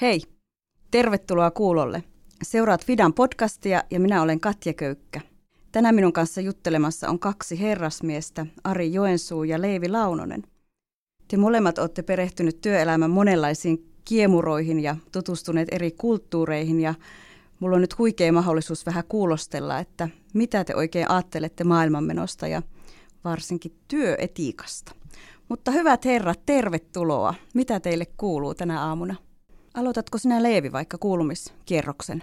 Hei, tervetuloa kuulolle. Seuraat Fidan podcastia ja minä olen Katja Köykkä. Tänään minun kanssa juttelemassa on kaksi herrasmiestä, Ari Joensuu ja Leivi Launonen. Te molemmat olette perehtynyt työelämän monenlaisiin kiemuroihin ja tutustuneet eri kulttuureihin ja mulla on nyt huikea mahdollisuus vähän kuulostella, että mitä te oikein ajattelette maailmanmenosta ja varsinkin työetiikasta. Mutta hyvät herrat, tervetuloa. Mitä teille kuuluu tänä aamuna? Aloitatko sinä Leevi vaikka kuulumiskierroksen?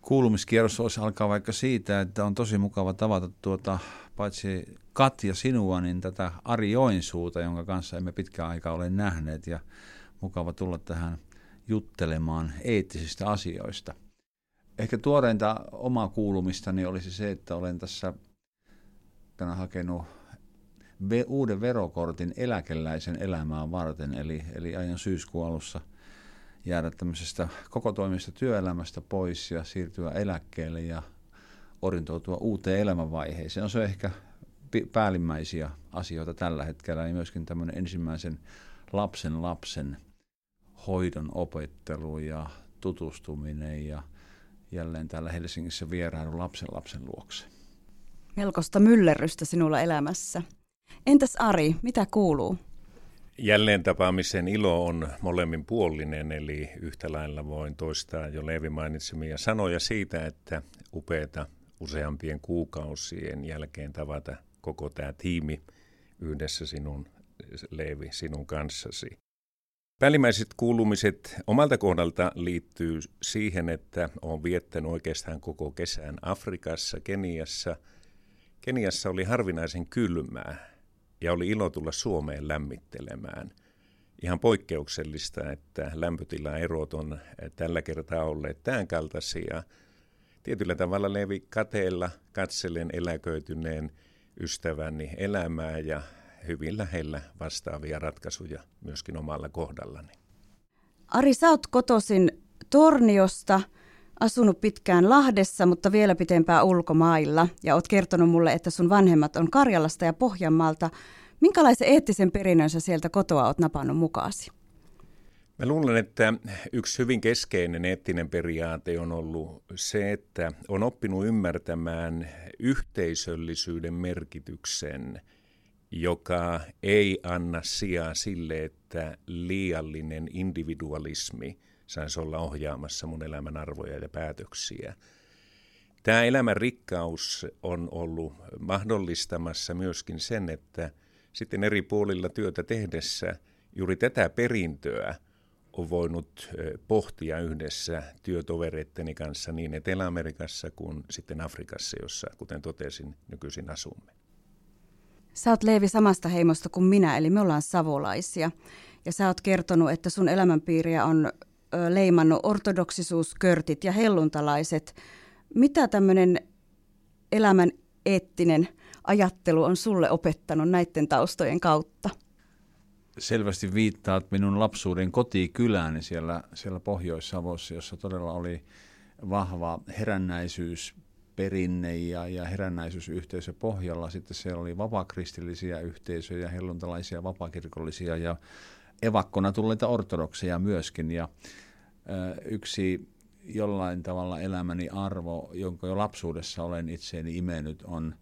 Kuulumiskierros voisi alkaa vaikka siitä, että on tosi mukava tavata tuota, paitsi Katja sinua, niin tätä Ari Joensuuta, jonka kanssa emme pitkään aikaa ole nähneet ja mukava tulla tähän juttelemaan eettisistä asioista. Ehkä tuoreinta omaa kuulumistani olisi se, että olen tässä hakenut uuden verokortin eläkeläisen elämään varten, eli, eli aion syyskuun alussa jäädä tämmöisestä koko toimista työelämästä pois ja siirtyä eläkkeelle ja orientoitua uuteen elämänvaiheeseen. Se on ehkä päällimmäisiä asioita tällä hetkellä, ja myöskin tämmöinen ensimmäisen lapsen lapsen hoidon opettelu ja tutustuminen ja jälleen täällä Helsingissä vierailu lapsen lapsen luokse. Melkoista myllerrystä sinulla elämässä. Entäs Ari, mitä kuuluu? Jälleen tapaamisen ilo on molemmin puolinen, eli yhtä lailla voin toistaa jo Leevi mainitsemia sanoja siitä, että upeata useampien kuukausien jälkeen tavata koko tämä tiimi yhdessä sinun, Leevi, sinun kanssasi. Päällimmäiset kuulumiset omalta kohdalta liittyy siihen, että olen viettänyt oikeastaan koko kesän Afrikassa, Keniassa. Keniassa oli harvinaisen kylmää ja oli ilo tulla Suomeen lämmittelemään. Ihan poikkeuksellista, että lämpötilaerot on tällä kertaa olleet tämän kaltaisia. Tietyllä tavalla Levi kateella katselen eläköityneen ystäväni elämää ja hyvin lähellä vastaavia ratkaisuja myöskin omalla kohdallani. Ari, sä oot kotoisin Torniosta, asunut pitkään Lahdessa, mutta vielä pitempään ulkomailla. Ja oot kertonut mulle, että sun vanhemmat on Karjalasta ja Pohjanmaalta. Minkälaisen eettisen perinnön sä sieltä kotoa oot napannut mukaasi? Mä luulen, että yksi hyvin keskeinen eettinen periaate on ollut se, että on oppinut ymmärtämään yhteisöllisyyden merkityksen – joka ei anna sijaa sille, että liiallinen individualismi saisi olla ohjaamassa mun elämän arvoja ja päätöksiä. Tämä elämän rikkaus on ollut mahdollistamassa myöskin sen, että sitten eri puolilla työtä tehdessä juuri tätä perintöä on voinut pohtia yhdessä työtovereitteni kanssa niin Etelä-Amerikassa kuin sitten Afrikassa, jossa, kuten totesin, nykyisin asumme. Sä oot Leevi samasta heimosta kuin minä, eli me ollaan savolaisia. Ja sä oot kertonut, että sun elämänpiiriä on leimannut ortodoksisuus, körtit ja helluntalaiset. Mitä tämmöinen elämän eettinen ajattelu on sulle opettanut näiden taustojen kautta? Selvästi viittaat minun lapsuuden kotikylääni siellä, siellä Pohjois-Savossa, jossa todella oli vahva herännäisyys, perinne ja, ja herännäisyysyhteisö pohjalla. Sitten siellä oli vapaakristillisiä yhteisöjä, helluntalaisia vapaakirkollisia ja evakkona tulleita ortodokseja myöskin. Ja yksi jollain tavalla elämäni arvo, jonka jo lapsuudessa olen itseeni imennyt, on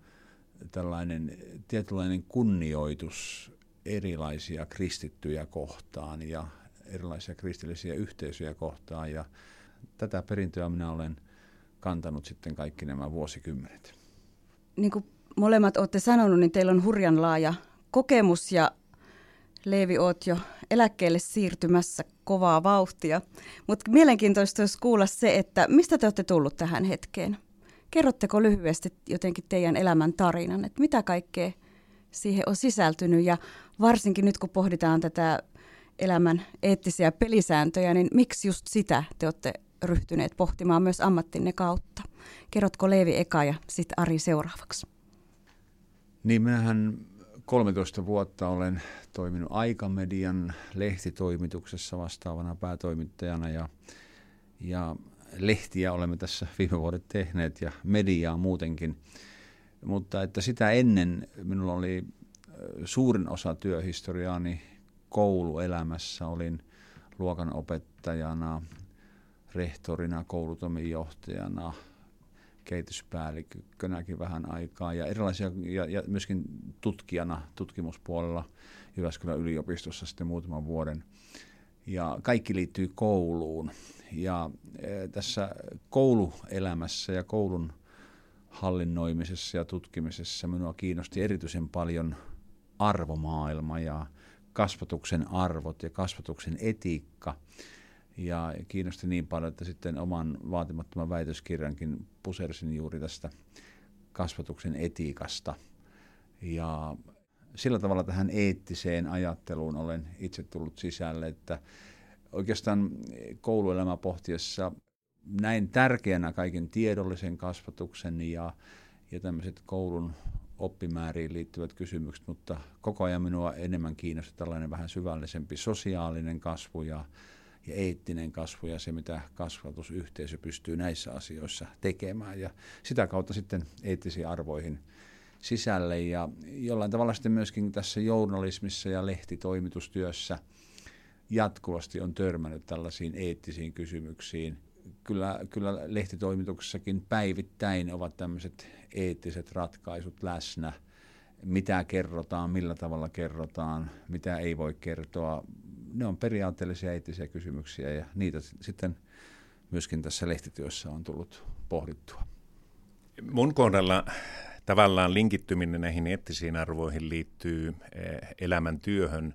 tällainen tietynlainen kunnioitus erilaisia kristittyjä kohtaan ja erilaisia kristillisiä yhteisöjä kohtaan. Ja tätä perintöä minä olen – kantanut sitten kaikki nämä vuosikymmenet. Niin kuin molemmat olette sanonut, niin teillä on hurjan laaja kokemus ja Leevi, oot jo eläkkeelle siirtymässä kovaa vauhtia. Mutta mielenkiintoista olisi kuulla se, että mistä te olette tullut tähän hetkeen? Kerrotteko lyhyesti jotenkin teidän elämän tarinan, että mitä kaikkea siihen on sisältynyt ja varsinkin nyt kun pohditaan tätä elämän eettisiä pelisääntöjä, niin miksi just sitä te olette ryhtyneet pohtimaan myös ammattinne kautta. Kerrotko Leevi eka ja sitten Ari seuraavaksi? Niin minähän 13 vuotta olen toiminut Aikamedian lehtitoimituksessa vastaavana päätoimittajana ja, ja lehtiä olemme tässä viime vuodet tehneet ja mediaa muutenkin. Mutta että sitä ennen minulla oli suurin osa työhistoriaani kouluelämässä. Olin luokanopettajana, rehtorina, koulutomijohtajana, kehityspäällikkönäkin vähän aikaa ja erilaisia, ja, ja myöskin tutkijana tutkimuspuolella Jyväskylän yliopistossa sitten muutaman vuoden. Ja kaikki liittyy kouluun. Ja e, tässä kouluelämässä ja koulun hallinnoimisessa ja tutkimisessa minua kiinnosti erityisen paljon arvomaailma ja kasvatuksen arvot ja kasvatuksen etiikka. Ja kiinnosti niin paljon, että sitten oman vaatimattoman väitöskirjankin pusersin juuri tästä kasvatuksen etiikasta. Ja sillä tavalla tähän eettiseen ajatteluun olen itse tullut sisälle, että oikeastaan kouluelämä pohtiessa näin tärkeänä kaiken tiedollisen kasvatuksen ja, ja tämmöiset koulun oppimääriin liittyvät kysymykset, mutta koko ajan minua enemmän kiinnosti tällainen vähän syvällisempi sosiaalinen kasvu ja, ja eettinen kasvu ja se, mitä kasvatusyhteisö pystyy näissä asioissa tekemään ja sitä kautta sitten eettisiin arvoihin sisälle ja jollain tavalla sitten myöskin tässä journalismissa ja lehtitoimitustyössä jatkuvasti on törmännyt tällaisiin eettisiin kysymyksiin. Kyllä, kyllä lehtitoimituksessakin päivittäin ovat tämmöiset eettiset ratkaisut läsnä, mitä kerrotaan, millä tavalla kerrotaan, mitä ei voi kertoa. Ne on periaatteellisia eettisiä kysymyksiä ja niitä sitten myöskin tässä lehtityössä on tullut pohdittua. Mun kohdalla tavallaan linkittyminen näihin eettisiin arvoihin liittyy eh, elämäntyöhön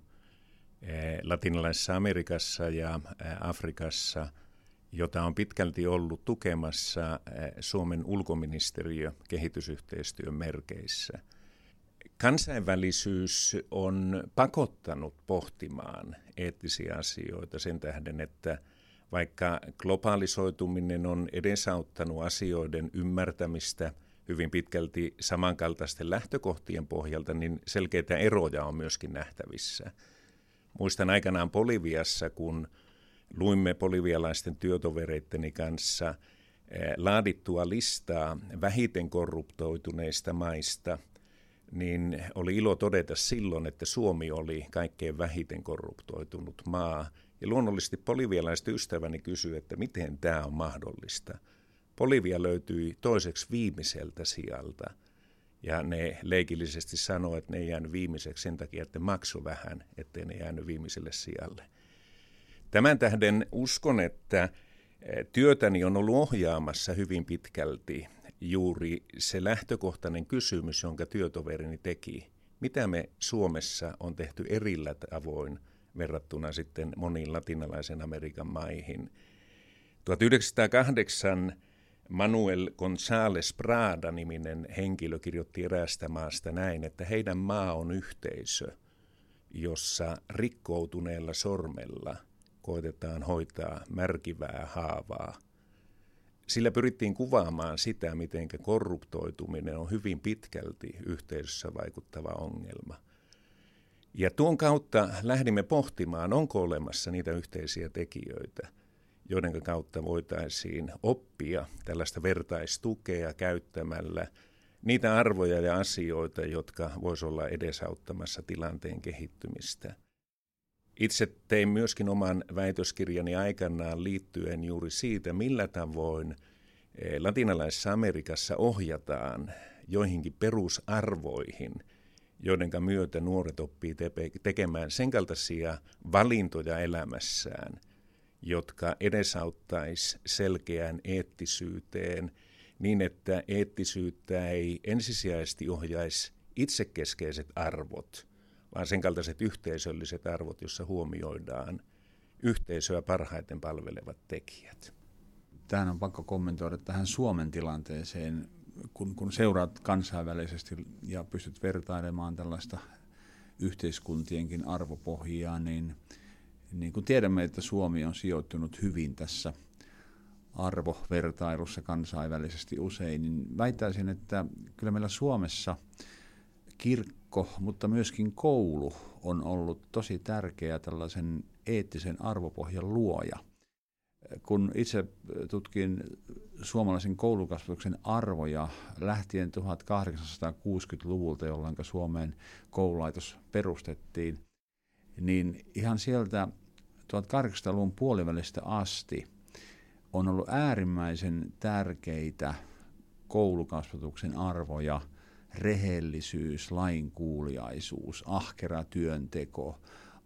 eh, latinalaisessa Amerikassa ja eh, Afrikassa, jota on pitkälti ollut tukemassa Suomen ulkoministeriö kehitysyhteistyön merkeissä. Kansainvälisyys on pakottanut pohtimaan eettisiä asioita sen tähden, että vaikka globaalisoituminen on edesauttanut asioiden ymmärtämistä – hyvin pitkälti samankaltaisten lähtökohtien pohjalta, niin selkeitä eroja on myöskin nähtävissä. Muistan aikanaan Poliviassa, kun luimme polivialaisten työtovereitteni kanssa eh, laadittua listaa vähiten korruptoituneista maista, niin oli ilo todeta silloin, että Suomi oli kaikkein vähiten korruptoitunut maa. Ja luonnollisesti polivialaiset ystäväni kysyivät, että miten tämä on mahdollista – Bolivia löytyi toiseksi viimeiseltä sijalta. Ja ne leikillisesti sanoo, että ne ei jäänyt viimeiseksi sen takia, että maksu vähän, ettei ne jäänyt viimeiselle sijalle. Tämän tähden uskon, että eh, työtäni on ollut ohjaamassa hyvin pitkälti juuri se lähtökohtainen kysymys, jonka työtoverini teki. Mitä me Suomessa on tehty erillä tavoin verrattuna sitten moniin latinalaisen Amerikan maihin. 1908 Manuel González Prada-niminen henkilö kirjoitti eräästä maasta näin, että heidän maa on yhteisö, jossa rikkoutuneella sormella koitetaan hoitaa märkivää haavaa. Sillä pyrittiin kuvaamaan sitä, miten korruptoituminen on hyvin pitkälti yhteisössä vaikuttava ongelma. Ja tuon kautta lähdimme pohtimaan, onko olemassa niitä yhteisiä tekijöitä – joiden kautta voitaisiin oppia tällaista vertaistukea käyttämällä niitä arvoja ja asioita, jotka voisivat olla edesauttamassa tilanteen kehittymistä. Itse tein myöskin oman väitöskirjani aikanaan liittyen juuri siitä, millä tavoin eh, latinalaisessa Amerikassa ohjataan joihinkin perusarvoihin, joiden myötä nuoret oppii tekemään sen kaltaisia valintoja elämässään – jotka edesauttaisi selkeään eettisyyteen niin, että eettisyyttä ei ensisijaisesti ohjaisi itsekeskeiset arvot, vaan sen kaltaiset yhteisölliset arvot, joissa huomioidaan yhteisöä parhaiten palvelevat tekijät. Tähän on pakko kommentoida tähän Suomen tilanteeseen, kun, kun seuraat kansainvälisesti ja pystyt vertailemaan tällaista yhteiskuntienkin arvopohjaa, niin – niin kuin tiedämme, että Suomi on sijoittunut hyvin tässä arvovertailussa kansainvälisesti usein, niin väittäisin, että kyllä meillä Suomessa kirkko, mutta myöskin koulu on ollut tosi tärkeä tällaisen eettisen arvopohjan luoja. Kun itse tutkin suomalaisen koulukasvatuksen arvoja lähtien 1860-luvulta, jolloin Suomeen koululaitos perustettiin, niin ihan sieltä 1800-luvun puolivälistä asti on ollut äärimmäisen tärkeitä koulukasvatuksen arvoja, rehellisyys, lainkuuliaisuus, ahkera työnteko,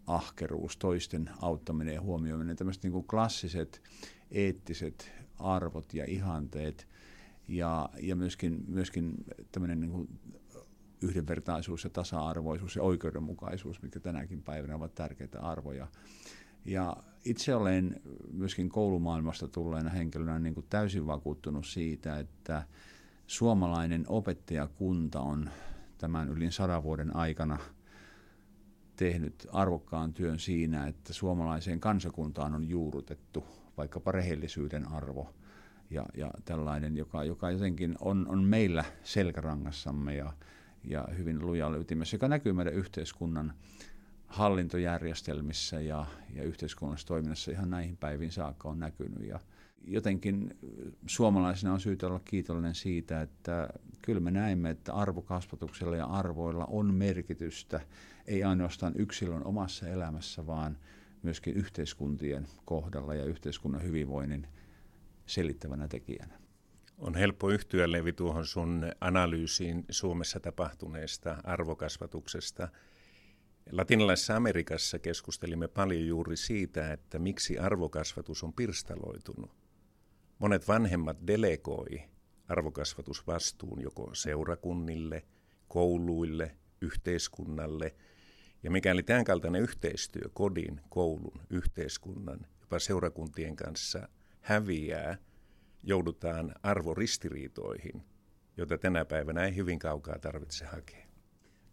ahkeruus, toisten auttaminen ja huomioiminen, tämmöiset niin klassiset eettiset arvot ja ihanteet ja, ja myöskin, myöskin tämmöinen niin kuin yhdenvertaisuus ja tasa-arvoisuus ja oikeudenmukaisuus, mitkä tänäkin päivänä ovat tärkeitä arvoja. Ja itse olen myöskin koulumaailmasta tulleena henkilönä niin kuin täysin vakuuttunut siitä, että suomalainen opettajakunta on tämän yli sadan vuoden aikana tehnyt arvokkaan työn siinä, että suomalaiseen kansakuntaan on juurutettu vaikkapa rehellisyyden arvo ja, ja tällainen, joka, joka jotenkin on, on meillä selkärangassamme ja, ja hyvin lujalle ytimessä, joka näkyy meidän yhteiskunnan hallintojärjestelmissä ja, ja yhteiskunnallisessa toiminnassa ihan näihin päiviin saakka on näkynyt. Ja jotenkin suomalaisena on syytä olla kiitollinen siitä, että kyllä me näemme, että arvokasvatuksella ja arvoilla on merkitystä, ei ainoastaan yksilön omassa elämässä, vaan myöskin yhteiskuntien kohdalla ja yhteiskunnan hyvinvoinnin selittävänä tekijänä. On helppo yhtyä, Levi, tuohon sun analyysiin Suomessa tapahtuneesta arvokasvatuksesta. Latinalaisessa Amerikassa keskustelimme paljon juuri siitä, että miksi arvokasvatus on pirstaloitunut. Monet vanhemmat delegoi arvokasvatusvastuun joko seurakunnille, kouluille, yhteiskunnalle. Ja mikäli tämän kaltainen yhteistyö kodin, koulun, yhteiskunnan, jopa seurakuntien kanssa häviää, joudutaan arvoristiriitoihin, joita tänä päivänä ei hyvin kaukaa tarvitse hakea.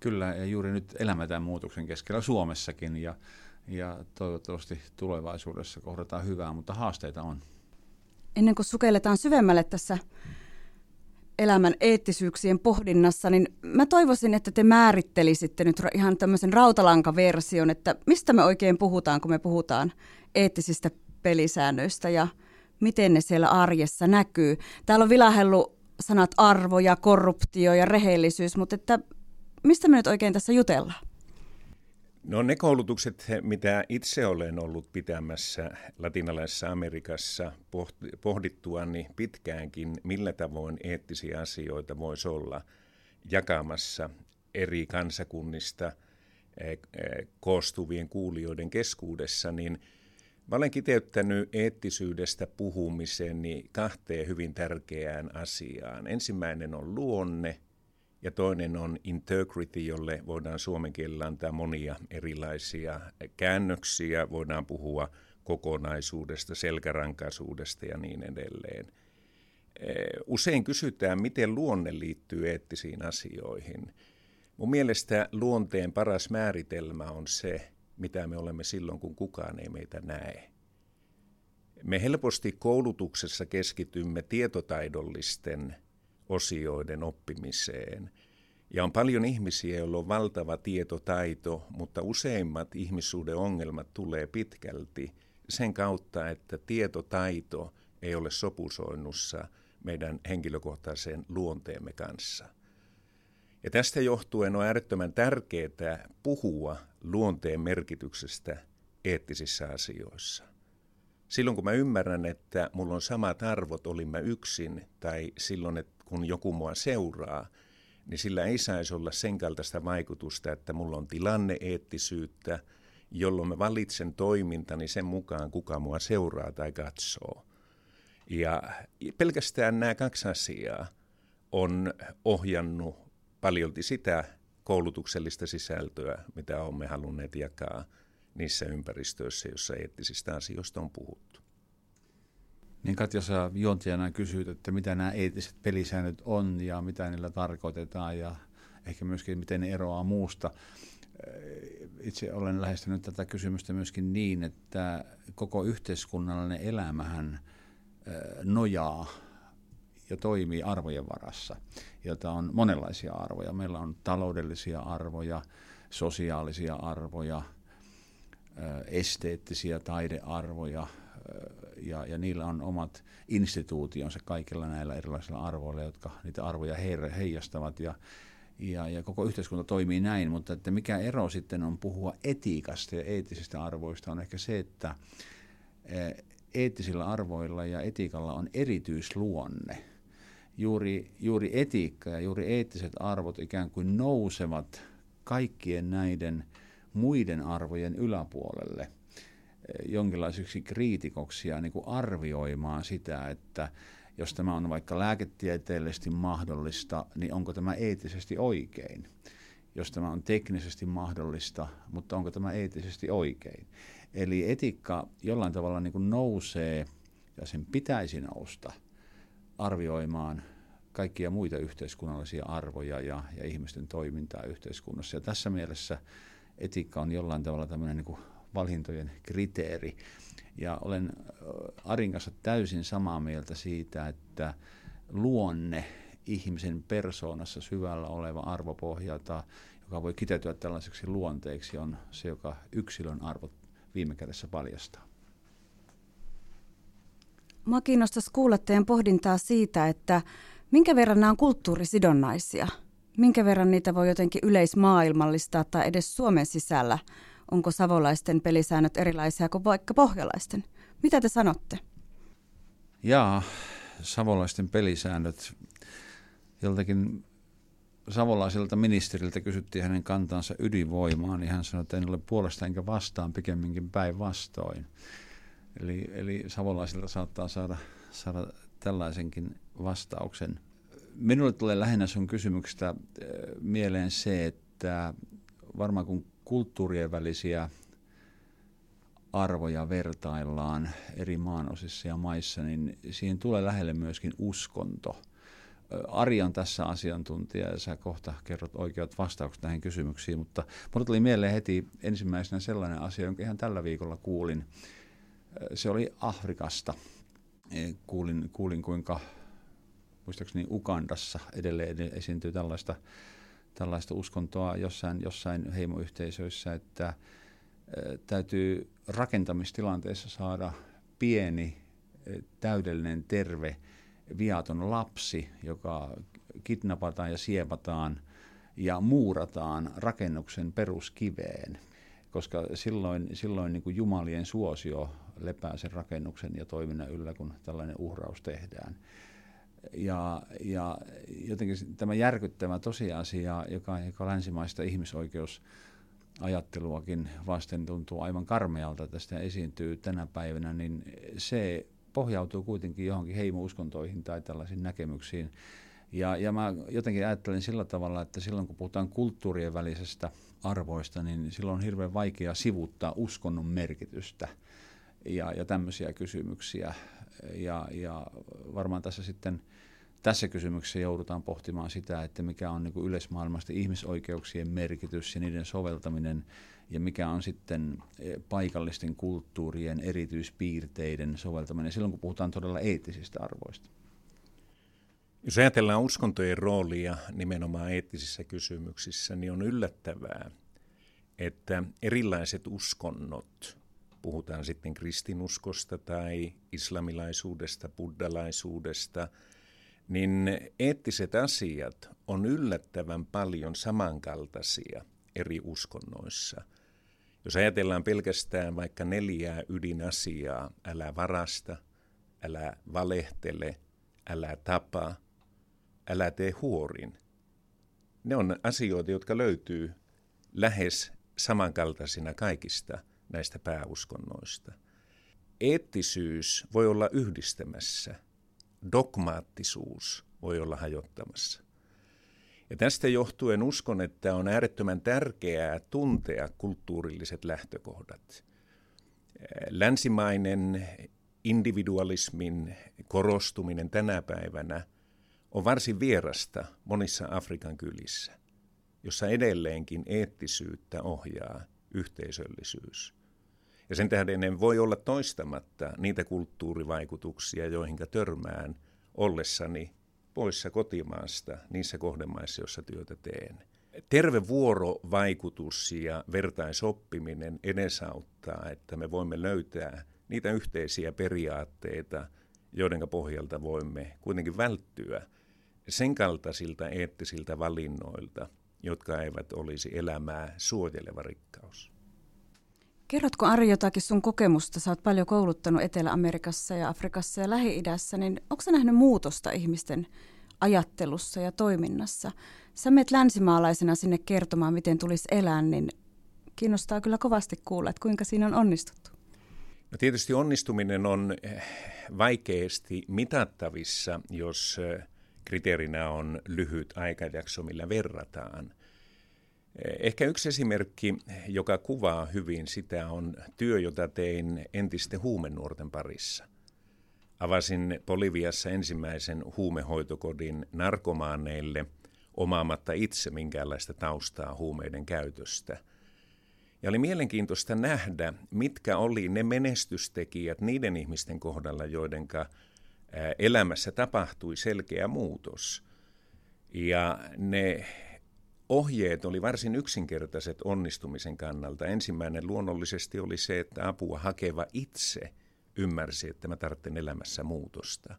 Kyllä, ja juuri nyt elämme tämän muutoksen keskellä Suomessakin, ja, ja toivottavasti tulevaisuudessa kohdataan hyvää, mutta haasteita on. Ennen kuin sukelletaan syvemmälle tässä elämän eettisyyksien pohdinnassa, niin mä toivoisin, että te määrittelisitte nyt ihan tämmöisen rautalankaversion, että mistä me oikein puhutaan, kun me puhutaan eettisistä pelisäännöistä ja miten ne siellä arjessa näkyy. Täällä on vilahellut sanat arvo ja korruptio ja rehellisyys, mutta että mistä me nyt oikein tässä jutellaan? No ne koulutukset, mitä itse olen ollut pitämässä latinalaisessa Amerikassa pohdittua niin pitkäänkin, millä tavoin eettisiä asioita voisi olla jakamassa eri kansakunnista eh, eh, koostuvien kuulijoiden keskuudessa, niin Mä olen kiteyttänyt eettisyydestä puhumiseni kahteen hyvin tärkeään asiaan. Ensimmäinen on luonne ja toinen on integrity, jolle voidaan suomen kielellä antaa monia erilaisia käännöksiä. Voidaan puhua kokonaisuudesta, selkärankaisuudesta ja niin edelleen. Usein kysytään, miten luonne liittyy eettisiin asioihin. Mun mielestä luonteen paras määritelmä on se, mitä me olemme silloin, kun kukaan ei meitä näe. Me helposti koulutuksessa keskitymme tietotaidollisten osioiden oppimiseen. Ja on paljon ihmisiä, joilla on valtava tietotaito, mutta useimmat ihmissuuden ongelmat tulee pitkälti sen kautta, että tietotaito ei ole sopusoinnussa meidän henkilökohtaisen luonteemme kanssa. Ja tästä johtuen on äärettömän tärkeää puhua luonteen merkityksestä eettisissä asioissa. Silloin kun mä ymmärrän, että mulla on samat arvot, olin mä yksin, tai silloin, että kun joku mua seuraa, niin sillä ei saisi olla sen kaltaista vaikutusta, että mulla on tilanne eettisyyttä, jolloin mä valitsen toimintani sen mukaan, kuka mua seuraa tai katsoo. Ja pelkästään nämä kaksi asiaa on ohjannut paljolti sitä koulutuksellista sisältöä, mitä olemme halunneet jakaa niissä ympäristöissä, joissa eettisistä asioista on puhuttu. Niin Katja, sä juontijana kysyt, että mitä nämä eettiset pelisäännöt on ja mitä niillä tarkoitetaan ja ehkä myöskin miten ne eroaa muusta. Itse olen lähestynyt tätä kysymystä myöskin niin, että koko yhteiskunnallinen elämähän nojaa ja toimii arvojen varassa, jota on monenlaisia arvoja. Meillä on taloudellisia arvoja, sosiaalisia arvoja, esteettisiä taidearvoja, ja, ja niillä on omat instituutionsa kaikilla näillä erilaisilla arvoilla, jotka niitä arvoja heijastavat. Ja, ja, ja koko yhteiskunta toimii näin, mutta että mikä ero sitten on puhua etiikasta ja eettisistä arvoista on ehkä se, että eettisillä arvoilla ja etiikalla on erityisluonne. Juuri, juuri etiikka ja juuri eettiset arvot ikään kuin nousevat kaikkien näiden muiden arvojen yläpuolelle jonkinlaiseksi kriitikoksi ja niin kuin arvioimaan sitä, että jos tämä on vaikka lääketieteellisesti mahdollista, niin onko tämä eettisesti oikein? Jos tämä on teknisesti mahdollista, mutta onko tämä eettisesti oikein? Eli etiikka jollain tavalla niin kuin nousee, ja sen pitäisi nousta, arvioimaan kaikkia muita yhteiskunnallisia arvoja ja, ja ihmisten toimintaa yhteiskunnassa. Ja tässä mielessä etiikka on jollain tavalla tämmöinen niin kuin valintojen kriteeri. Ja olen Arin kanssa täysin samaa mieltä siitä, että luonne ihmisen persoonassa syvällä oleva arvopohja, joka voi kiteytyä tällaiseksi luonteeksi, on se, joka yksilön arvot viime kädessä paljastaa. Mua kiinnostaisi kuulla teidän pohdintaa siitä, että minkä verran nämä on kulttuurisidonnaisia? Minkä verran niitä voi jotenkin yleismaailmallistaa tai edes Suomen sisällä? Onko savolaisten pelisäännöt erilaisia kuin vaikka pohjalaisten? Mitä te sanotte? Jaa, savolaisten pelisäännöt. Joltakin savolaiselta ministeriltä kysyttiin hänen kantansa ydinvoimaan, niin hän sanoi, että en ole puolesta enkä vastaan, pikemminkin päinvastoin. Eli, eli savolaisilta saattaa saada, saada tällaisenkin vastauksen. Minulle tulee lähinnä sun kysymyksestä äh, mieleen se, että varmaan kun kulttuurien välisiä arvoja vertaillaan eri maanosissa ja maissa, niin siihen tulee lähelle myöskin uskonto – Ari on tässä asiantuntija ja sä kohta kerrot oikeat vastaukset näihin kysymyksiin, mutta minulle tuli mieleen heti ensimmäisenä sellainen asia, jonka ihan tällä viikolla kuulin. Se oli Afrikasta. E, kuulin, kuulin kuinka muistaakseni Ugandassa edelleen esiintyy tällaista, tällaista uskontoa jossain, jossain heimoyhteisöissä, että täytyy rakentamistilanteessa saada pieni, täydellinen, terve – viaton lapsi, joka kidnapataan ja siepataan ja muurataan rakennuksen peruskiveen, koska silloin, silloin niin kuin Jumalien suosio lepää sen rakennuksen ja toiminnan yllä, kun tällainen uhraus tehdään. Ja, ja jotenkin tämä järkyttävä tosiasia, joka, joka länsimaista ihmisoikeusajatteluakin vasten tuntuu aivan karmealta, että sitä esiintyy tänä päivänä, niin se pohjautuu kuitenkin johonkin heimouskontoihin tai tällaisiin näkemyksiin. Ja, ja mä jotenkin ajattelen sillä tavalla, että silloin kun puhutaan kulttuurien välisestä arvoista, niin silloin on hirveän vaikea sivuttaa uskonnon merkitystä ja, ja tämmöisiä kysymyksiä. Ja, ja varmaan tässä sitten tässä kysymyksessä joudutaan pohtimaan sitä, että mikä on niin yleismaailmasta ihmisoikeuksien merkitys ja niiden soveltaminen ja mikä on sitten eh, paikallisten kulttuurien erityispiirteiden soveltaminen silloin, kun puhutaan todella eettisistä arvoista. Jos ajatellaan uskontojen roolia nimenomaan eettisissä kysymyksissä, niin on yllättävää, että erilaiset uskonnot, puhutaan sitten kristinuskosta tai islamilaisuudesta, buddalaisuudesta, niin eettiset asiat on yllättävän paljon samankaltaisia eri uskonnoissa – jos ajatellaan pelkästään vaikka neljää ydinasiaa, älä varasta, älä valehtele, älä tapa, älä tee huorin. Ne on asioita, jotka löytyy lähes samankaltaisina kaikista näistä pääuskonnoista. Eettisyys voi olla yhdistämässä, dogmaattisuus voi olla hajottamassa. Ja tästä johtuen uskon, että on äärettömän tärkeää tuntea kulttuurilliset lähtökohdat. Länsimainen individualismin korostuminen tänä päivänä on varsin vierasta monissa Afrikan kylissä, jossa edelleenkin eettisyyttä ohjaa yhteisöllisyys. Ja sen tähden en voi olla toistamatta niitä kulttuurivaikutuksia, joihin törmään ollessani poissa kotimaasta niissä kohdemaissa, joissa työtä teen. Terve vuorovaikutus ja vertaisoppiminen edesauttaa, että me voimme löytää niitä yhteisiä periaatteita, joiden pohjalta voimme kuitenkin välttyä sen kaltaisilta eettisiltä valinnoilta, jotka eivät olisi elämää suojeleva rikkaus. Kerrotko Ari jotakin sun kokemusta? Sä oot paljon kouluttanut Etelä-Amerikassa ja Afrikassa ja Lähi-idässä, niin onko sä nähnyt muutosta ihmisten ajattelussa ja toiminnassa? Sä menet länsimaalaisena sinne kertomaan, miten tulisi elää, niin kiinnostaa kyllä kovasti kuulla, että kuinka siinä on onnistuttu. No tietysti onnistuminen on eh, vaikeasti mitattavissa, jos eh, kriteerinä on lyhyt aikajakso, millä verrataan. Eh, ehkä yksi esimerkki, joka kuvaa hyvin sitä, on työ, jota tein entisten huumenuorten parissa. Avasin Boliviassa ensimmäisen huumehoitokodin narkomaaneille omaamatta itse minkäänlaista taustaa huumeiden käytöstä – ja oli mielenkiintoista nähdä, mitkä oli ne menestystekijät niiden ihmisten kohdalla, joiden elämässä tapahtui selkeä muutos. Ja ne ohjeet oli varsin yksinkertaiset onnistumisen kannalta. Ensimmäinen luonnollisesti oli se, että apua hakeva itse ymmärsi, että mä tarvitsen elämässä muutosta.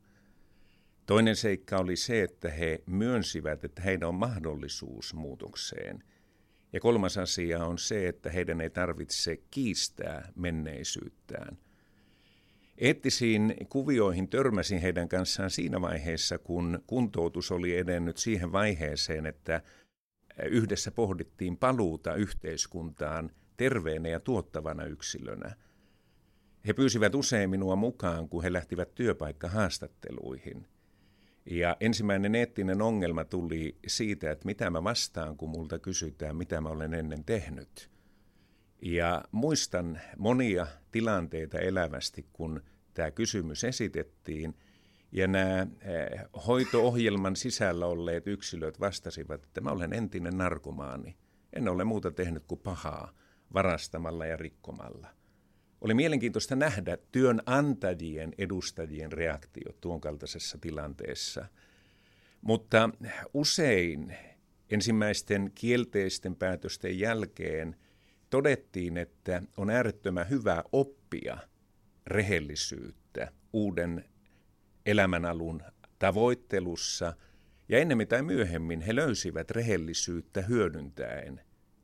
Toinen seikka oli se, että he myönsivät, että heidän on mahdollisuus muutokseen – ja kolmas asia on se, että heidän ei tarvitse kiistää menneisyyttään. Eettisiin kuvioihin törmäsin heidän kanssaan siinä vaiheessa, kun kuntoutus oli edennyt siihen vaiheeseen, että yhdessä pohdittiin paluuta yhteiskuntaan terveenä ja tuottavana yksilönä. He pyysivät usein minua mukaan, kun he lähtivät työpaikkahaastatteluihin – ja ensimmäinen eettinen ongelma tuli siitä, että mitä mä vastaan, kun multa kysytään, mitä mä olen ennen tehnyt. Ja muistan monia tilanteita elävästi, kun tämä kysymys esitettiin, ja nämä eh, hoito-ohjelman sisällä olleet yksilöt vastasivat, että mä olen entinen narkomaani. En ole muuta tehnyt kuin pahaa varastamalla ja rikkomalla – oli mielenkiintoista nähdä työnantajien edustajien reaktiot tuon kaltaisessa tilanteessa. Mutta usein ensimmäisten kielteisten päätösten jälkeen todettiin, että on äärettömän hyvä oppia rehellisyyttä uuden elämänalun tavoittelussa, ja ennemmin tai myöhemmin he löysivät rehellisyyttä hyödyntäen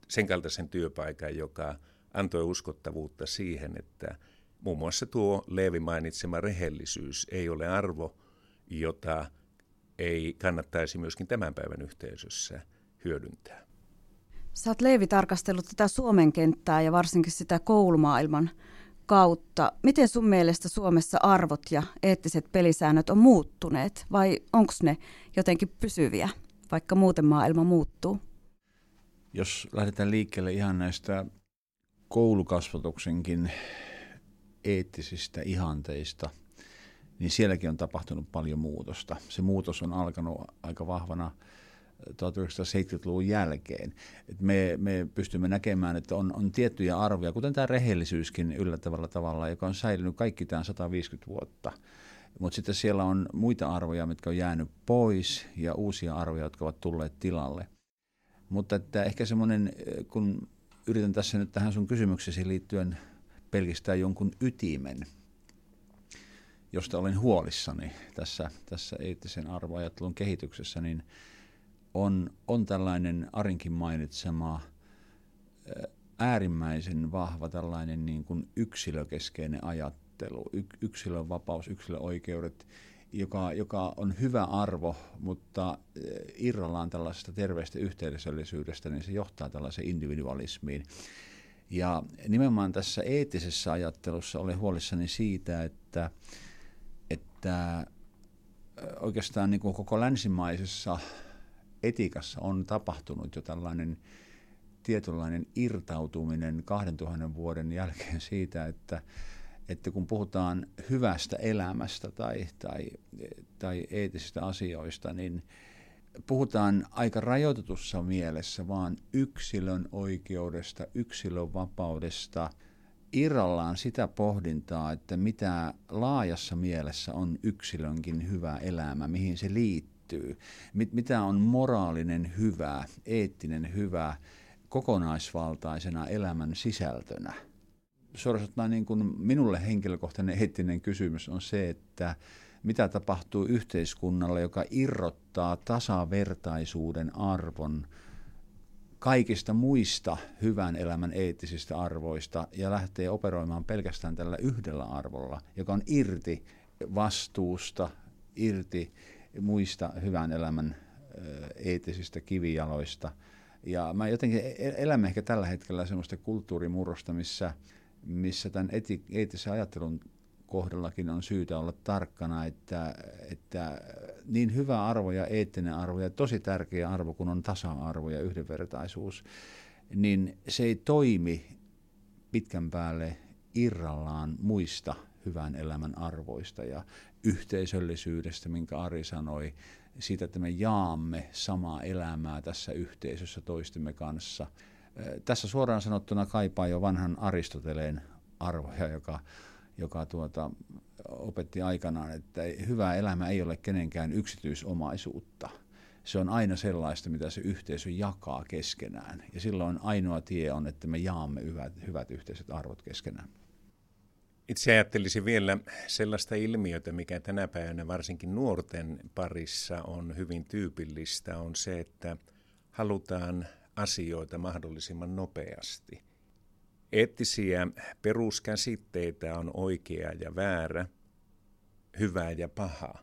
sen kaltaisen työpaikan, joka antoi uskottavuutta siihen, että muun muassa tuo Leevi mainitsema rehellisyys ei ole arvo, jota ei kannattaisi myöskin tämän päivän yhteisössä hyödyntää. Sä oot Leevi tarkastellut tätä Suomen kenttää ja varsinkin sitä koulumaailman kautta. Miten sun mielestä Suomessa arvot ja eettiset pelisäännöt on muuttuneet vai onko ne jotenkin pysyviä, vaikka muuten maailma muuttuu? Jos lähdetään liikkeelle ihan näistä koulukasvatuksenkin eettisistä ihanteista, niin sielläkin on tapahtunut paljon muutosta. Se muutos on alkanut aika vahvana 1970-luvun jälkeen. Et me, me pystymme näkemään, että on, on tiettyjä arvoja, kuten tämä rehellisyyskin yllättävällä tavalla, joka on säilynyt kaikki tämän 150 vuotta. Mutta sitten siellä on muita arvoja, mitkä on jäänyt pois ja uusia arvoja, jotka ovat tulleet tilalle. Mutta että ehkä semmoinen, kun yritän tässä nyt tähän sun kysymyksesi liittyen pelkistää jonkun ytimen, josta olen huolissani tässä, tässä eettisen arvoajattelun kehityksessä, niin on, on tällainen Arinkin mainitsema äärimmäisen vahva tällainen niin kuin yksilökeskeinen ajattelu, yksilön vapaus, yksilöoikeudet, joka, joka on hyvä arvo, mutta irrallaan tällaisesta terveestä yhteisöllisyydestä, niin se johtaa tällaiseen individualismiin. Ja nimenomaan tässä eettisessä ajattelussa olen huolissani siitä, että, että oikeastaan niin kuin koko länsimaisessa etiikassa on tapahtunut jo tällainen tietynlainen irtautuminen 2000 vuoden jälkeen siitä, että että kun puhutaan hyvästä elämästä tai, tai, tai eettisistä asioista, niin puhutaan aika rajoitetussa mielessä vaan yksilön oikeudesta, yksilön vapaudesta, irrallaan sitä pohdintaa, että mitä laajassa mielessä on yksilönkin hyvä elämä, mihin se liittyy, mit, mitä on moraalinen hyvä, eettinen hyvä kokonaisvaltaisena elämän sisältönä – suorastaan niin kuin minulle henkilökohtainen eettinen kysymys on se, että mitä tapahtuu yhteiskunnalle, joka irrottaa tasavertaisuuden arvon kaikista muista hyvän elämän eettisistä arvoista ja lähtee operoimaan pelkästään tällä yhdellä arvolla, joka on irti vastuusta, irti muista hyvän elämän eettisistä kivijaloista. Ja mä jotenkin e-, elämme ehkä tällä hetkellä semmoista kulttuurimurrosta, missä, missä tämän eti, eettisen ajattelun kohdallakin on syytä olla tarkkana, että, että niin hyvä arvo ja eettinen arvo ja tosi tärkeä arvo, kun on tasa-arvo ja yhdenvertaisuus, niin se ei toimi pitkän päälle irrallaan muista hyvän elämän arvoista ja yhteisöllisyydestä, minkä Ari sanoi, siitä, että me jaamme samaa elämää tässä yhteisössä toistemme kanssa. Tässä suoraan sanottuna kaipaa jo vanhan Aristoteleen arvoja, joka joka tuota, opetti aikanaan, että hyvä elämä ei ole kenenkään yksityisomaisuutta. Se on aina sellaista, mitä se yhteisö jakaa keskenään. Ja silloin ainoa tie on, että me jaamme hyvät, hyvät yhteiset arvot keskenään. Itse ajattelisin vielä sellaista ilmiötä, mikä tänä päivänä varsinkin nuorten parissa on hyvin tyypillistä, on se, että halutaan asioita mahdollisimman nopeasti – Eettisiä peruskäsitteitä on oikea ja väärä, hyvä ja paha.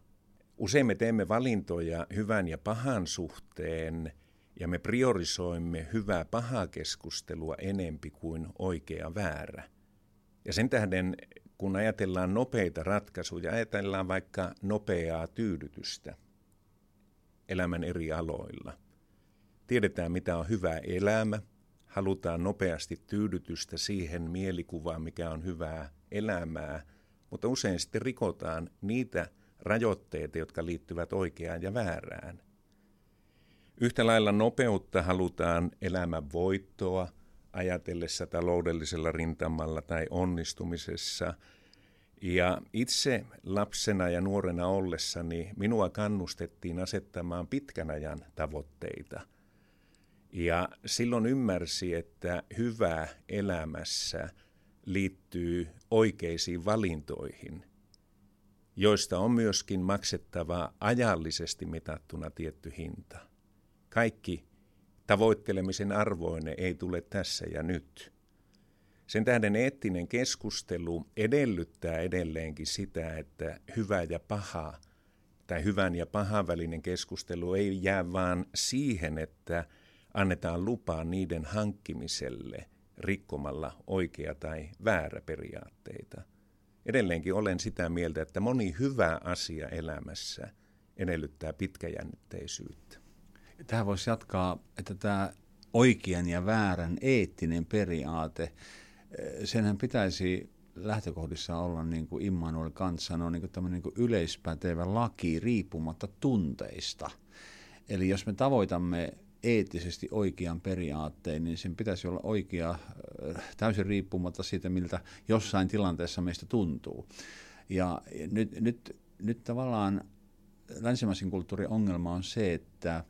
Usein me teemme valintoja hyvän ja pahan suhteen ja me priorisoimme hyvää pahaa keskustelua enempi kuin oikea väärä. Ja sen tähden, kun ajatellaan nopeita ratkaisuja, ajatellaan vaikka nopeaa tyydytystä elämän eri aloilla. Tiedetään, mitä on hyvä elämä, halutaan nopeasti tyydytystä siihen mielikuvaan, mikä on hyvää elämää, mutta usein sitten rikotaan niitä rajoitteita, jotka liittyvät oikeaan ja väärään. Yhtä lailla nopeutta halutaan elämän voittoa ajatellessa taloudellisella rintamalla tai onnistumisessa. Ja itse lapsena ja nuorena ollessani minua kannustettiin asettamaan pitkän ajan tavoitteita – ja silloin ymmärsi, että hyvä elämässä liittyy oikeisiin valintoihin, joista on myöskin maksettava ajallisesti mitattuna tietty hinta. Kaikki tavoittelemisen arvoinen ei tule tässä ja nyt. Sen tähden eettinen keskustelu edellyttää edelleenkin sitä, että hyvä ja paha tai hyvän ja pahan välinen keskustelu ei jää vaan siihen, että – annetaan lupaa niiden hankkimiselle rikkomalla oikea tai väärä periaatteita. Edelleenkin olen sitä mieltä, että moni hyvä asia elämässä edellyttää pitkäjännitteisyyttä. Tähän voisi jatkaa, että tämä oikean ja väärän eettinen periaate, eh, senhän pitäisi lähtökohdissa olla, niin kuin Immanuel Kant sanoi, niin kuin niin kuin yleispätevä laki riippumatta tunteista. Eli jos me tavoitamme eettisesti oikean periaatteen, niin sen pitäisi olla oikea äh, täysin riippumatta siitä, miltä jossain tilanteessa meistä tuntuu. Ja nyt, nyt, nyt tavallaan länsimaisen kulttuurin ongelma on se, että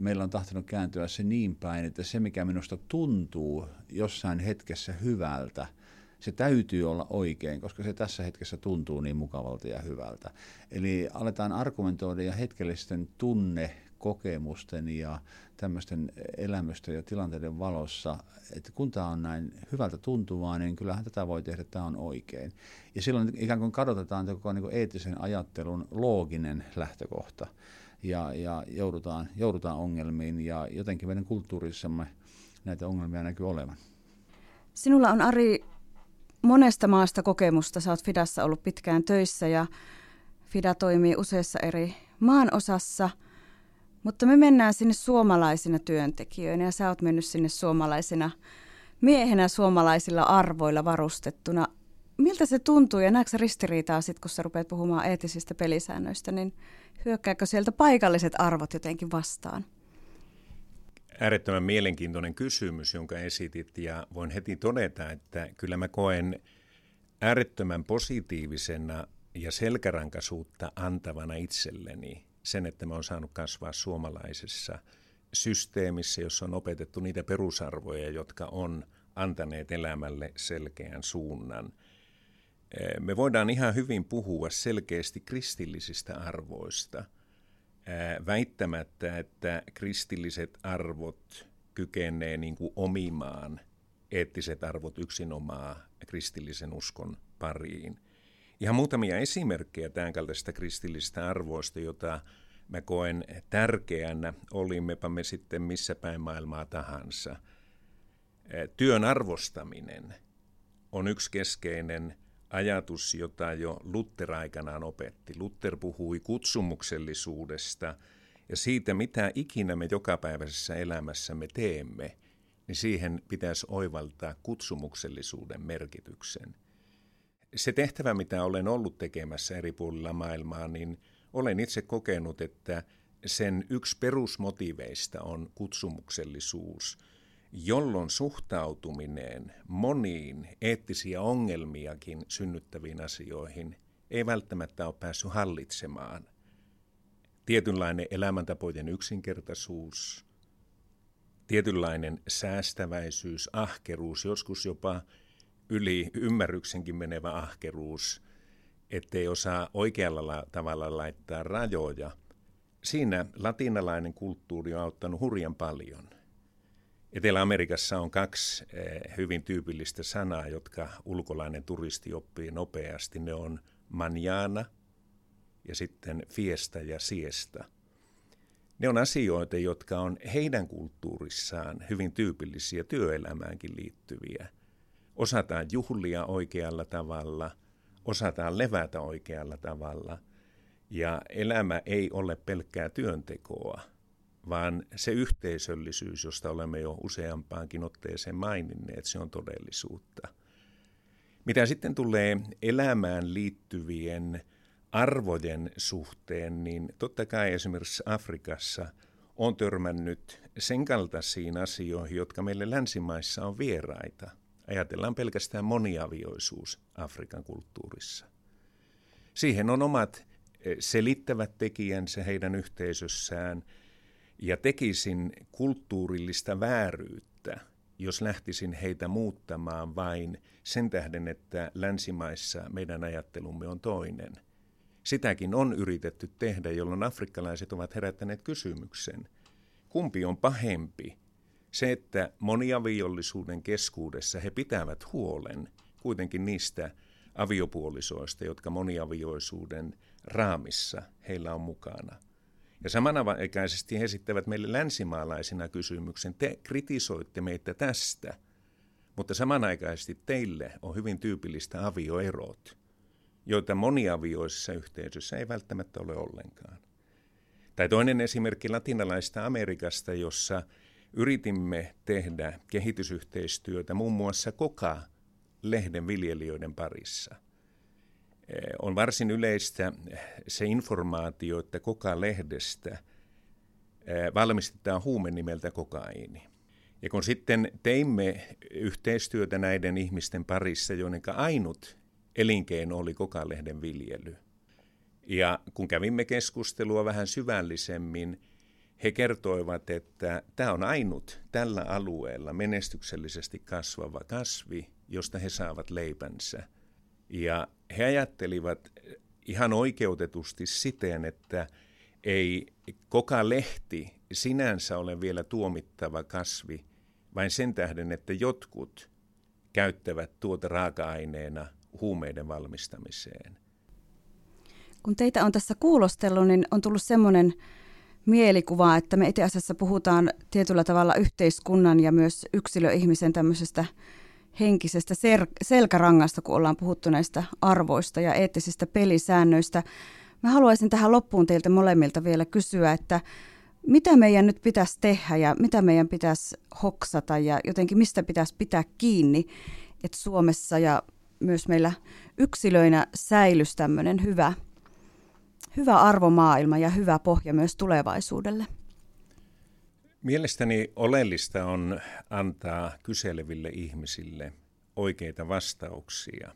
meillä on tahtonut kääntyä se niin päin, että se mikä minusta tuntuu jossain hetkessä hyvältä, se täytyy olla oikein, koska se tässä hetkessä tuntuu niin mukavalta ja hyvältä. Eli aletaan argumentoida ja hetkellisten tunne kokemusten ja tämmöisten elämysten ja tilanteiden valossa, että kun tämä on näin hyvältä tuntuvaa, niin kyllähän tätä voi tehdä, tämä on oikein. Ja silloin ikään kuin kadotetaan koko niin kuin eettisen ajattelun looginen lähtökohta ja, ja joudutaan, joudutaan ongelmiin ja jotenkin meidän kulttuurissamme näitä ongelmia näkyy olevan. Sinulla on Ari monesta maasta kokemusta. Oot Fidassa ollut pitkään töissä ja Fida toimii useassa eri maanosassa – mutta me mennään sinne suomalaisina työntekijöinä ja sä oot mennyt sinne suomalaisina miehenä suomalaisilla arvoilla varustettuna. Miltä se tuntuu ja näetkö ristiriitaa sitten, kun sä rupeat puhumaan eettisistä pelisäännöistä, niin hyökkääkö sieltä paikalliset arvot jotenkin vastaan? Äärettömän mielenkiintoinen kysymys, jonka esitit ja voin heti todeta, että kyllä mä koen äärettömän positiivisena ja selkärankaisuutta antavana itselleni sen, että mä oon saanut kasvaa suomalaisessa systeemissä, jossa on opetettu niitä perusarvoja, jotka on antaneet elämälle selkeän suunnan. Me voidaan ihan hyvin puhua selkeästi kristillisistä arvoista, väittämättä, että kristilliset arvot kykenee niin kuin omimaan eettiset arvot yksinomaan kristillisen uskon pariin. Ihan muutamia esimerkkejä tämän kristillisistä arvoista, jota mä koen tärkeänä, olimmepa me sitten missä päin maailmaa tahansa. Työn arvostaminen on yksi keskeinen ajatus, jota jo Luther aikanaan opetti. Luther puhui kutsumuksellisuudesta ja siitä, mitä ikinä me jokapäiväisessä elämässämme teemme, niin siihen pitäisi oivaltaa kutsumuksellisuuden merkityksen. Se tehtävä, mitä olen ollut tekemässä eri puolilla maailmaa, niin olen itse kokenut, että sen yksi perusmotiveista on kutsumuksellisuus – jolloin suhtautuminen moniin eettisiä ongelmiakin synnyttäviin asioihin ei välttämättä ole päässyt hallitsemaan. Tietynlainen elämäntapojen yksinkertaisuus, tietynlainen säästäväisyys, ahkeruus, joskus jopa yli ymmärryksenkin menevä ahkeruus, ettei osaa oikealla tavalla laittaa rajoja. Siinä latinalainen kulttuuri on auttanut hurjan paljon – Etelä-Amerikassa on kaksi eh, hyvin tyypillistä sanaa, jotka ulkolainen turisti oppii nopeasti. Ne on manjana ja sitten fiesta ja siesta. Ne on asioita, jotka on heidän kulttuurissaan hyvin tyypillisiä työelämäänkin liittyviä. Osataan juhlia oikealla tavalla, osataan levätä oikealla tavalla ja elämä ei ole pelkkää työntekoa – vaan se yhteisöllisyys, josta olemme jo useampaankin otteeseen maininneet, se on todellisuutta. Mitä sitten tulee elämään liittyvien arvojen suhteen, niin totta kai esimerkiksi Afrikassa on törmännyt sen kaltaisiin asioihin, jotka meille länsimaissa on vieraita. Ajatellaan pelkästään moniavioisuus Afrikan kulttuurissa. Siihen on omat eh, selittävät tekijänsä heidän yhteisössään – ja tekisin kulttuurillista vääryyttä, jos lähtisin heitä muuttamaan vain sen tähden, että länsimaissa meidän ajattelumme on toinen. Sitäkin on yritetty tehdä, jolloin afrikkalaiset ovat herättäneet kysymyksen, kumpi on pahempi, se, että moniaviollisuuden keskuudessa he pitävät huolen kuitenkin niistä aviopuolisoista, jotka moniavioisuuden raamissa heillä on mukana – ja samanaikaisesti he esittävät meille länsimaalaisina kysymyksen, te kritisoitte meitä tästä, mutta samanaikaisesti teille on hyvin tyypillistä avioerot, joita moniavioisessa yhteisössä ei välttämättä ole ollenkaan. Tai toinen esimerkki latinalaista Amerikasta, jossa yritimme tehdä kehitysyhteistyötä muun muassa koka lehden viljelijöiden parissa – on varsin yleistä se informaatio, että koka-lehdestä eh, valmistetaan huume nimeltä kokaiini. Ja kun sitten teimme yhteistyötä näiden ihmisten parissa, joiden ainut elinkeino oli kokalehden viljely. Ja kun kävimme keskustelua vähän syvällisemmin, he kertoivat, että tämä on ainut tällä alueella menestyksellisesti kasvava kasvi, josta he saavat leipänsä – ja he ajattelivat ihan oikeutetusti siten, että ei koka lehti sinänsä ole vielä tuomittava kasvi, vain sen tähden, että jotkut käyttävät tuota raaka-aineena huumeiden valmistamiseen. Kun teitä on tässä kuulostellut, niin on tullut semmoinen mielikuva, että me itse asiassa puhutaan tietyllä tavalla yhteiskunnan ja myös yksilöihmisen tämmöisestä henkisestä sel- selkärangasta, kun ollaan puhuttu näistä arvoista ja eettisistä pelisäännöistä. Mä haluaisin tähän loppuun teiltä molemmilta vielä kysyä, että mitä meidän nyt pitäisi tehdä ja mitä meidän pitäisi hoksata ja jotenkin mistä pitäisi pitää kiinni, että Suomessa ja myös meillä yksilöinä säilyisi tämmöinen hyvä, hyvä arvomaailma ja hyvä pohja myös tulevaisuudelle. Mielestäni oleellista on antaa kyseleville ihmisille oikeita vastauksia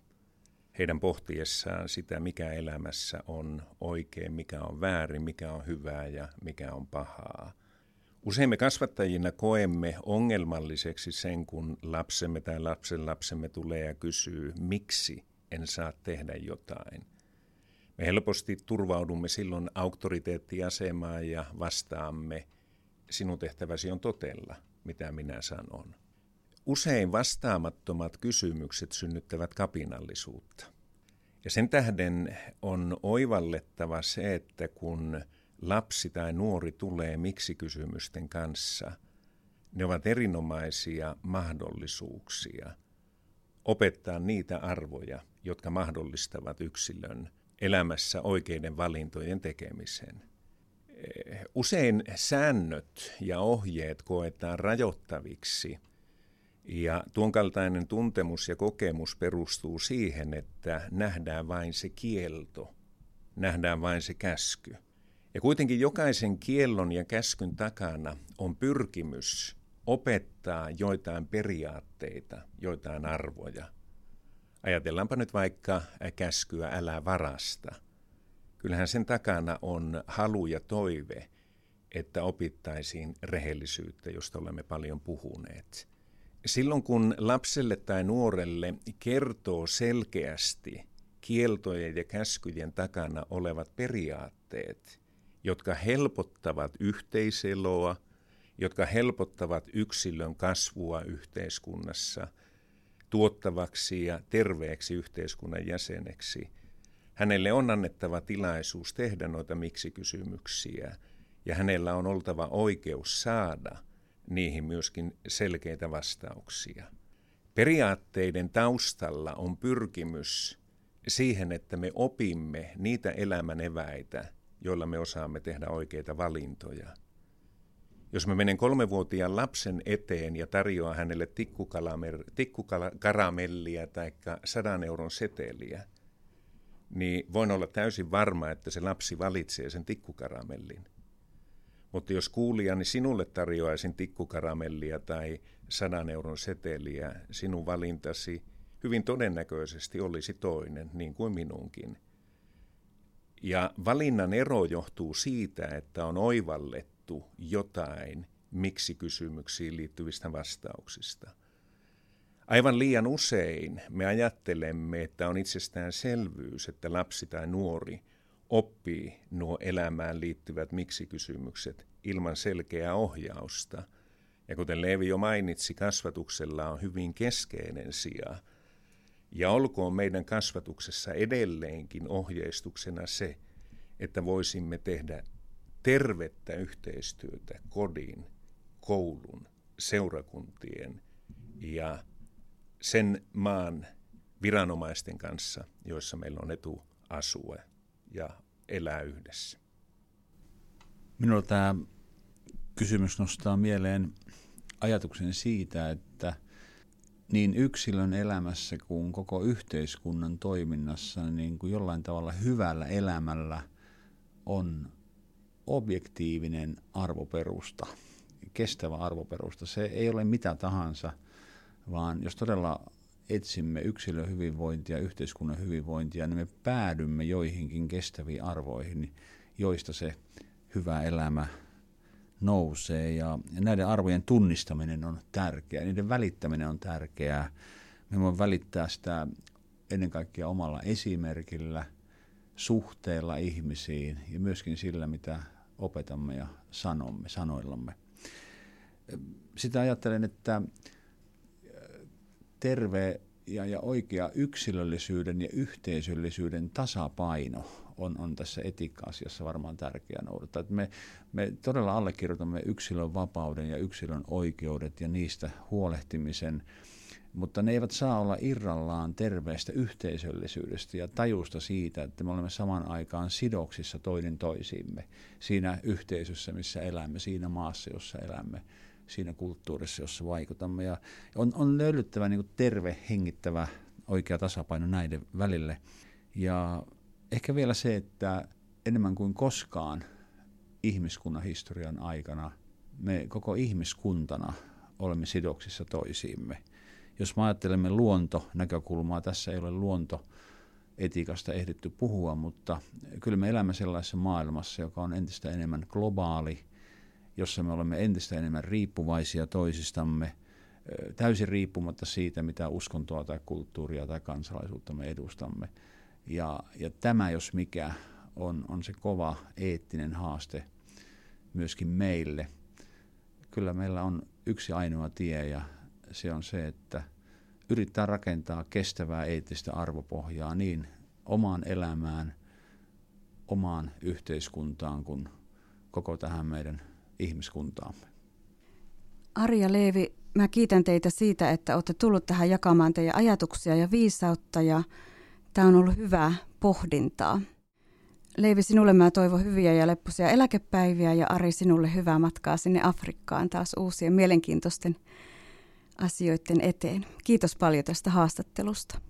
heidän pohtiessaan sitä, mikä elämässä on oikein, mikä on väärin, mikä on hyvää ja mikä on pahaa. Usein me kasvattajina koemme ongelmalliseksi sen, kun lapsemme tai lapsen lapsemme tulee ja kysyy, miksi en saa tehdä jotain. Me helposti turvaudumme silloin auktoriteettiasemaan ja vastaamme, sinun tehtäväsi on totella, mitä minä sanon. Usein vastaamattomat kysymykset synnyttävät kapinallisuutta. Ja sen tähden on oivallettava se, että kun lapsi tai nuori tulee miksi-kysymysten kanssa, ne ovat erinomaisia mahdollisuuksia opettaa niitä arvoja, jotka mahdollistavat yksilön elämässä oikeiden valintojen tekemisen. Usein säännöt ja ohjeet koetaan rajoittaviksi – ja tuon kaltainen tuntemus ja kokemus perustuu siihen, että nähdään vain se kielto, nähdään vain se käsky. Ja kuitenkin jokaisen kiellon ja käskyn takana on pyrkimys opettaa joitain periaatteita, joitain arvoja. Ajatellaanpa nyt vaikka käskyä älä varasta. Kyllähän sen takana on halu ja toive, että opittaisiin rehellisyyttä, josta olemme paljon puhuneet – Silloin kun lapselle tai nuorelle kertoo selkeästi kieltojen ja käskyjen takana olevat periaatteet, jotka helpottavat yhteiseloa, jotka helpottavat yksilön kasvua yhteiskunnassa tuottavaksi ja terveeksi yhteiskunnan jäseneksi, hänelle on annettava tilaisuus tehdä noita miksi-kysymyksiä ja hänellä on oltava oikeus saada – niihin myöskin selkeitä vastauksia. Periaatteiden taustalla on pyrkimys siihen, että me opimme niitä elämän eväitä, joilla me osaamme tehdä oikeita valintoja. Jos mä menen kolmevuotiaan lapsen eteen ja tarjoan hänelle tikkukaramellia tai sadan euron seteliä, niin voin olla täysin varma, että se lapsi valitsee sen tikkukaramellin. Mutta jos kuulijani sinulle tarjoaisin tikkukaramellia tai sadan euron seteliä, sinun valintasi hyvin todennäköisesti olisi toinen, niin kuin minunkin. Ja valinnan ero johtuu siitä, että on oivallettu jotain miksi-kysymyksiin liittyvistä vastauksista. Aivan liian usein me ajattelemme, että on itsestäänselvyys, että lapsi tai nuori – oppii nuo elämään liittyvät miksi-kysymykset ilman selkeää ohjausta. Ja kuten Leevi jo mainitsi, kasvatuksella on hyvin keskeinen sija. Ja olkoon meidän kasvatuksessa edelleenkin ohjeistuksena se, että voisimme tehdä tervettä yhteistyötä kodin, koulun, seurakuntien ja sen maan viranomaisten kanssa, joissa meillä on etu asua ja elää yhdessä. Minulla tämä kysymys nostaa mieleen ajatuksen siitä, että niin yksilön elämässä kuin koko yhteiskunnan toiminnassa niin kuin jollain tavalla hyvällä elämällä on objektiivinen arvoperusta, kestävä arvoperusta. Se ei ole mitä tahansa, vaan jos todella etsimme yksilön hyvinvointia, yhteiskunnan hyvinvointia, niin me päädymme joihinkin kestäviin arvoihin, joista se hyvä elämä nousee. Ja, näiden arvojen tunnistaminen on tärkeää, niiden välittäminen on tärkeää. Me voimme välittää sitä ennen kaikkea omalla esimerkillä, suhteella ihmisiin ja myöskin sillä, mitä opetamme ja sanomme, sanoillamme. Sitä ajattelen, että terve ja, ja oikea yksilöllisyyden ja yhteisöllisyyden tasapaino on, on tässä etiikka-asiassa varmaan tärkeää noudattaa. Että me, me todella allekirjoitamme yksilön vapauden ja yksilön oikeudet ja niistä huolehtimisen, mutta ne eivät saa olla irrallaan terveestä yhteisöllisyydestä ja tajusta siitä, että me olemme saman aikaan sidoksissa toinen toisiimme siinä yhteisössä, missä elämme, siinä maassa, jossa elämme siinä kulttuurissa, jossa vaikutamme. Ja on, on löydyttävä niin terve, hengittävä, oikea tasapaino näiden välille. Ja ehkä vielä se, että enemmän kuin koskaan ihmiskunnan historian aikana me koko ihmiskuntana olemme sidoksissa toisiimme. Jos me ajattelemme luonto-näkökulmaa, tässä ei ole luonto etiikasta ehditty puhua, mutta kyllä me elämme sellaisessa maailmassa, joka on entistä enemmän globaali, jossa me olemme entistä enemmän riippuvaisia toisistamme. täysin riippumatta siitä, mitä uskontoa tai kulttuuria tai kansalaisuutta me edustamme. Ja, ja tämä, jos mikä, on, on se kova eettinen haaste myöskin meille. Kyllä meillä on yksi ainoa tie ja se on se, että yrittää rakentaa kestävää eettistä arvopohjaa niin omaan elämään, omaan yhteiskuntaan kuin koko tähän meidän ihmiskuntaamme. Arja Leevi, mä kiitän teitä siitä, että olette tullut tähän jakamaan teidän ajatuksia ja viisautta ja tämä on ollut hyvää pohdintaa. Leivi, sinulle mä toivon hyviä ja leppuisia eläkepäiviä ja Ari, sinulle hyvää matkaa sinne Afrikkaan taas uusien mielenkiintoisten asioiden eteen. Kiitos paljon tästä haastattelusta.